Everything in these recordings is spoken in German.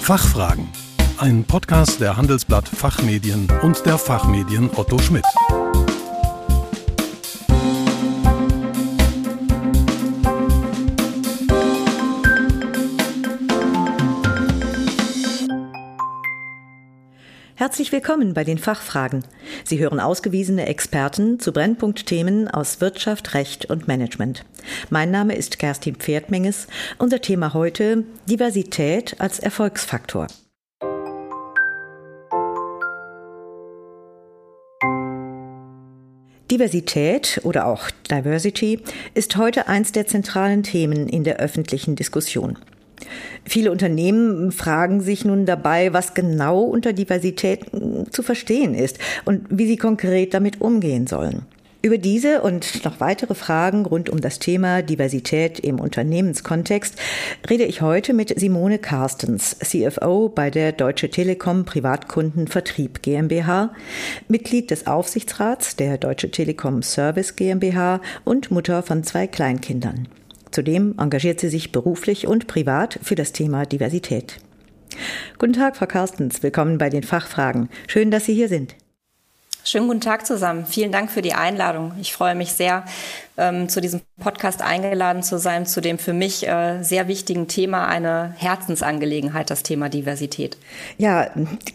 Fachfragen. Ein Podcast der Handelsblatt Fachmedien und der Fachmedien Otto Schmidt. Herzlich willkommen bei den Fachfragen. Sie hören ausgewiesene Experten zu Brennpunktthemen aus Wirtschaft, Recht und Management. Mein Name ist Kerstin Pferdmenges. Unser Thema heute Diversität als Erfolgsfaktor. Diversität oder auch Diversity ist heute eins der zentralen Themen in der öffentlichen Diskussion. Viele Unternehmen fragen sich nun dabei, was genau unter Diversität zu verstehen ist und wie sie konkret damit umgehen sollen. Über diese und noch weitere Fragen rund um das Thema Diversität im Unternehmenskontext rede ich heute mit Simone Carstens, CFO bei der Deutsche Telekom Privatkunden Vertrieb GmbH, Mitglied des Aufsichtsrats der Deutsche Telekom Service GmbH und Mutter von zwei Kleinkindern. Zudem engagiert sie sich beruflich und privat für das Thema Diversität. Guten Tag, Frau Carstens. Willkommen bei den Fachfragen. Schön, dass Sie hier sind. Schönen guten Tag zusammen. Vielen Dank für die Einladung. Ich freue mich sehr, ähm, zu diesem Podcast eingeladen zu sein, zu dem für mich äh, sehr wichtigen Thema, eine Herzensangelegenheit, das Thema Diversität. Ja,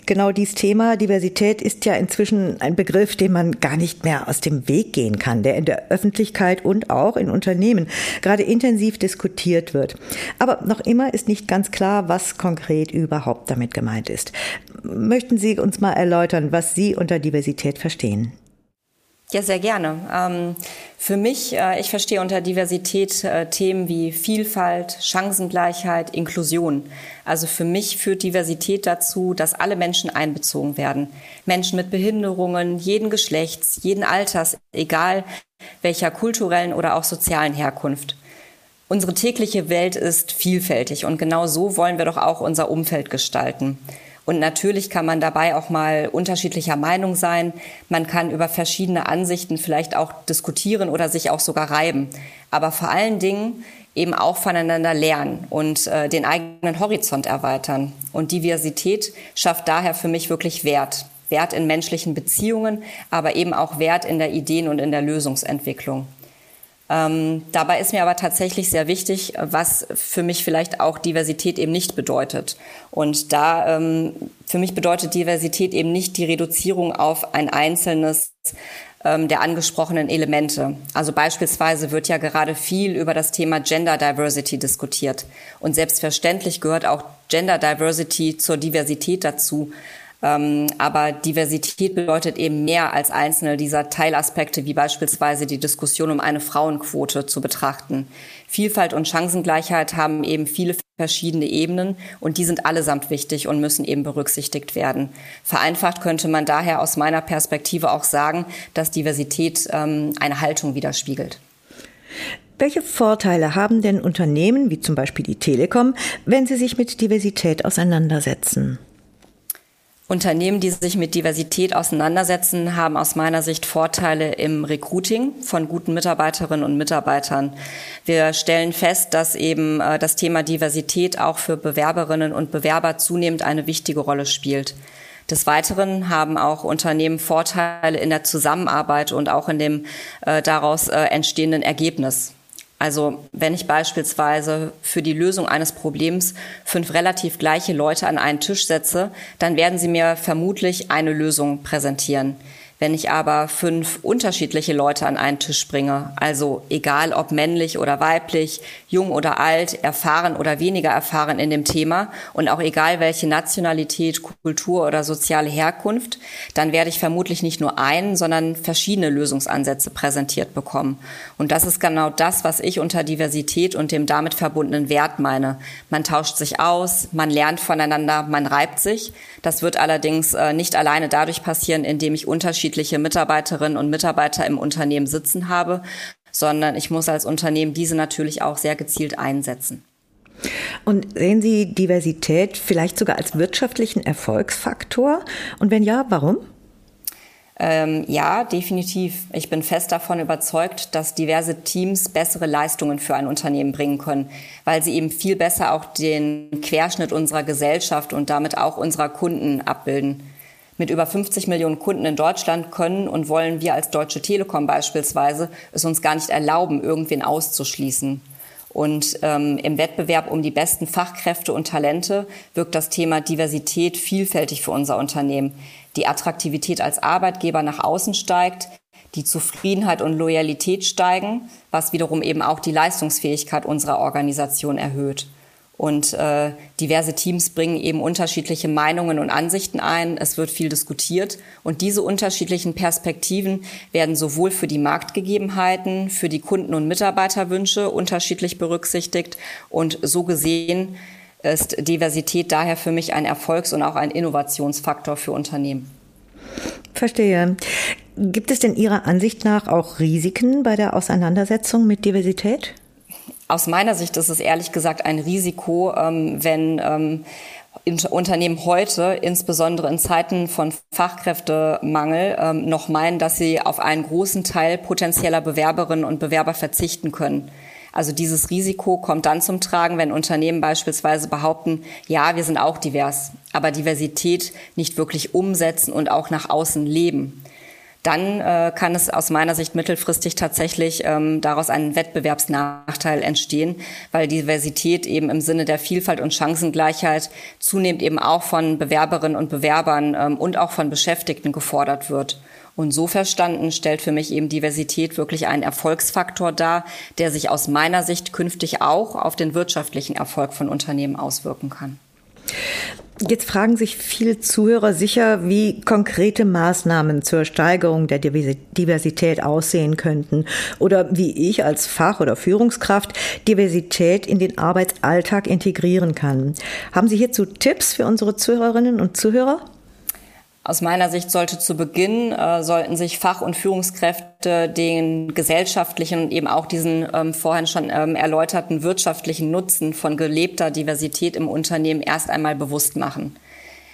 genau dieses Thema Diversität ist ja inzwischen ein Begriff, den man gar nicht mehr aus dem Weg gehen kann, der in der Öffentlichkeit und auch in Unternehmen gerade intensiv diskutiert wird. Aber noch immer ist nicht ganz klar, was konkret überhaupt damit gemeint ist. Möchten Sie uns mal erläutern, was Sie unter Diversität verstehen? Ja, sehr gerne. Ähm, für mich, äh, ich verstehe unter Diversität äh, Themen wie Vielfalt, Chancengleichheit, Inklusion. Also für mich führt Diversität dazu, dass alle Menschen einbezogen werden. Menschen mit Behinderungen, jeden Geschlechts, jeden Alters, egal welcher kulturellen oder auch sozialen Herkunft. Unsere tägliche Welt ist vielfältig und genau so wollen wir doch auch unser Umfeld gestalten. Und natürlich kann man dabei auch mal unterschiedlicher Meinung sein. Man kann über verschiedene Ansichten vielleicht auch diskutieren oder sich auch sogar reiben. Aber vor allen Dingen eben auch voneinander lernen und äh, den eigenen Horizont erweitern. Und Diversität schafft daher für mich wirklich Wert. Wert in menschlichen Beziehungen, aber eben auch Wert in der Ideen- und in der Lösungsentwicklung. Ähm, dabei ist mir aber tatsächlich sehr wichtig, was für mich vielleicht auch Diversität eben nicht bedeutet. Und da ähm, für mich bedeutet Diversität eben nicht die Reduzierung auf ein einzelnes ähm, der angesprochenen Elemente. Also beispielsweise wird ja gerade viel über das Thema Gender Diversity diskutiert. Und selbstverständlich gehört auch Gender Diversity zur Diversität dazu. Ähm, aber Diversität bedeutet eben mehr als einzelne dieser Teilaspekte, wie beispielsweise die Diskussion um eine Frauenquote zu betrachten. Vielfalt und Chancengleichheit haben eben viele verschiedene Ebenen und die sind allesamt wichtig und müssen eben berücksichtigt werden. Vereinfacht könnte man daher aus meiner Perspektive auch sagen, dass Diversität ähm, eine Haltung widerspiegelt. Welche Vorteile haben denn Unternehmen wie zum Beispiel die Telekom, wenn sie sich mit Diversität auseinandersetzen? Unternehmen, die sich mit Diversität auseinandersetzen, haben aus meiner Sicht Vorteile im Recruiting von guten Mitarbeiterinnen und Mitarbeitern. Wir stellen fest, dass eben äh, das Thema Diversität auch für Bewerberinnen und Bewerber zunehmend eine wichtige Rolle spielt. Des Weiteren haben auch Unternehmen Vorteile in der Zusammenarbeit und auch in dem äh, daraus äh, entstehenden Ergebnis. Also wenn ich beispielsweise für die Lösung eines Problems fünf relativ gleiche Leute an einen Tisch setze, dann werden sie mir vermutlich eine Lösung präsentieren. Wenn ich aber fünf unterschiedliche Leute an einen Tisch bringe, also egal ob männlich oder weiblich, jung oder alt, erfahren oder weniger erfahren in dem Thema und auch egal welche Nationalität, Kultur oder soziale Herkunft, dann werde ich vermutlich nicht nur einen, sondern verschiedene Lösungsansätze präsentiert bekommen. Und das ist genau das, was ich unter Diversität und dem damit verbundenen Wert meine. Man tauscht sich aus, man lernt voneinander, man reibt sich. Das wird allerdings äh, nicht alleine dadurch passieren, indem ich unterschiedliche unterschiedliche Mitarbeiterinnen und Mitarbeiter im Unternehmen sitzen habe, sondern ich muss als Unternehmen diese natürlich auch sehr gezielt einsetzen. Und sehen Sie Diversität vielleicht sogar als wirtschaftlichen Erfolgsfaktor? Und wenn ja, warum? Ähm, ja, definitiv. Ich bin fest davon überzeugt, dass diverse Teams bessere Leistungen für ein Unternehmen bringen können, weil sie eben viel besser auch den Querschnitt unserer Gesellschaft und damit auch unserer Kunden abbilden. Mit über 50 Millionen Kunden in Deutschland können und wollen wir als Deutsche Telekom beispielsweise es uns gar nicht erlauben, irgendwen auszuschließen. Und ähm, im Wettbewerb um die besten Fachkräfte und Talente wirkt das Thema Diversität vielfältig für unser Unternehmen. Die Attraktivität als Arbeitgeber nach außen steigt, die Zufriedenheit und Loyalität steigen, was wiederum eben auch die Leistungsfähigkeit unserer Organisation erhöht. Und äh, diverse Teams bringen eben unterschiedliche Meinungen und Ansichten ein. Es wird viel diskutiert. Und diese unterschiedlichen Perspektiven werden sowohl für die Marktgegebenheiten, für die Kunden- und Mitarbeiterwünsche unterschiedlich berücksichtigt. Und so gesehen ist Diversität daher für mich ein Erfolgs- und auch ein Innovationsfaktor für Unternehmen. Verstehe. Gibt es denn Ihrer Ansicht nach auch Risiken bei der Auseinandersetzung mit Diversität? Aus meiner Sicht ist es ehrlich gesagt ein Risiko, ähm, wenn ähm, Unternehmen heute, insbesondere in Zeiten von Fachkräftemangel, ähm, noch meinen, dass sie auf einen großen Teil potenzieller Bewerberinnen und Bewerber verzichten können. Also dieses Risiko kommt dann zum Tragen, wenn Unternehmen beispielsweise behaupten, ja, wir sind auch divers, aber Diversität nicht wirklich umsetzen und auch nach außen leben dann äh, kann es aus meiner Sicht mittelfristig tatsächlich ähm, daraus ein Wettbewerbsnachteil entstehen, weil Diversität eben im Sinne der Vielfalt und Chancengleichheit zunehmend eben auch von Bewerberinnen und Bewerbern ähm, und auch von Beschäftigten gefordert wird. Und so verstanden stellt für mich eben Diversität wirklich einen Erfolgsfaktor dar, der sich aus meiner Sicht künftig auch auf den wirtschaftlichen Erfolg von Unternehmen auswirken kann. Jetzt fragen sich viele Zuhörer sicher, wie konkrete Maßnahmen zur Steigerung der Diversität aussehen könnten oder wie ich als Fach- oder Führungskraft Diversität in den Arbeitsalltag integrieren kann. Haben Sie hierzu Tipps für unsere Zuhörerinnen und Zuhörer? Aus meiner Sicht sollte zu Beginn, äh, sollten sich Fach- und Führungskräfte den gesellschaftlichen und eben auch diesen ähm, vorhin schon ähm, erläuterten wirtschaftlichen Nutzen von gelebter Diversität im Unternehmen erst einmal bewusst machen.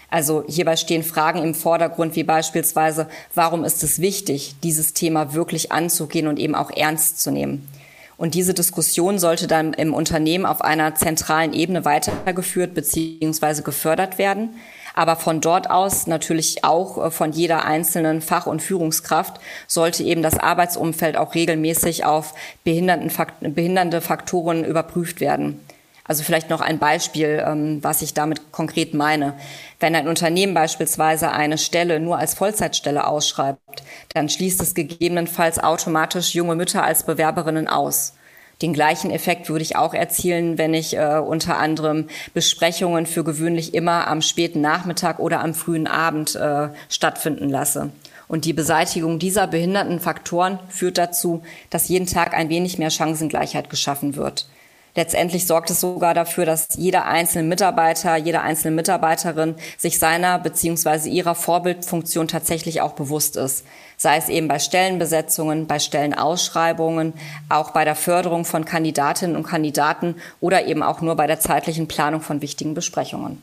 Also hierbei stehen Fragen im Vordergrund wie beispielsweise, warum ist es wichtig, dieses Thema wirklich anzugehen und eben auch ernst zu nehmen? Und diese Diskussion sollte dann im Unternehmen auf einer zentralen Ebene weitergeführt bzw. gefördert werden aber von dort aus natürlich auch äh, von jeder einzelnen Fach- und Führungskraft sollte eben das Arbeitsumfeld auch regelmäßig auf behindernde Faktoren überprüft werden. Also vielleicht noch ein Beispiel, ähm, was ich damit konkret meine. Wenn ein Unternehmen beispielsweise eine Stelle nur als Vollzeitstelle ausschreibt, dann schließt es gegebenenfalls automatisch junge Mütter als Bewerberinnen aus. Den gleichen Effekt würde ich auch erzielen, wenn ich äh, unter anderem Besprechungen für gewöhnlich immer am späten Nachmittag oder am frühen Abend äh, stattfinden lasse. Und die Beseitigung dieser behinderten Faktoren führt dazu, dass jeden Tag ein wenig mehr Chancengleichheit geschaffen wird. Letztendlich sorgt es sogar dafür, dass jeder einzelne Mitarbeiter, jede einzelne Mitarbeiterin sich seiner bzw. ihrer Vorbildfunktion tatsächlich auch bewusst ist. Sei es eben bei Stellenbesetzungen, bei Stellenausschreibungen, auch bei der Förderung von Kandidatinnen und Kandidaten oder eben auch nur bei der zeitlichen Planung von wichtigen Besprechungen.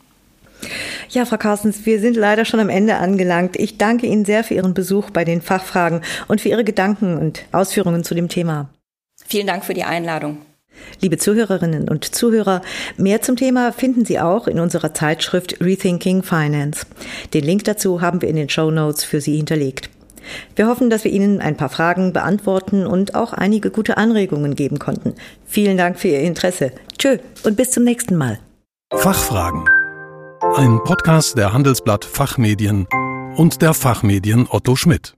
Ja, Frau Carstens, wir sind leider schon am Ende angelangt. Ich danke Ihnen sehr für Ihren Besuch bei den Fachfragen und für Ihre Gedanken und Ausführungen zu dem Thema. Vielen Dank für die Einladung. Liebe Zuhörerinnen und Zuhörer, mehr zum Thema finden Sie auch in unserer Zeitschrift Rethinking Finance. Den Link dazu haben wir in den Show Notes für Sie hinterlegt. Wir hoffen, dass wir Ihnen ein paar Fragen beantworten und auch einige gute Anregungen geben konnten. Vielen Dank für Ihr Interesse. Tschö und bis zum nächsten Mal. Fachfragen. Ein Podcast der Handelsblatt Fachmedien und der Fachmedien Otto Schmidt.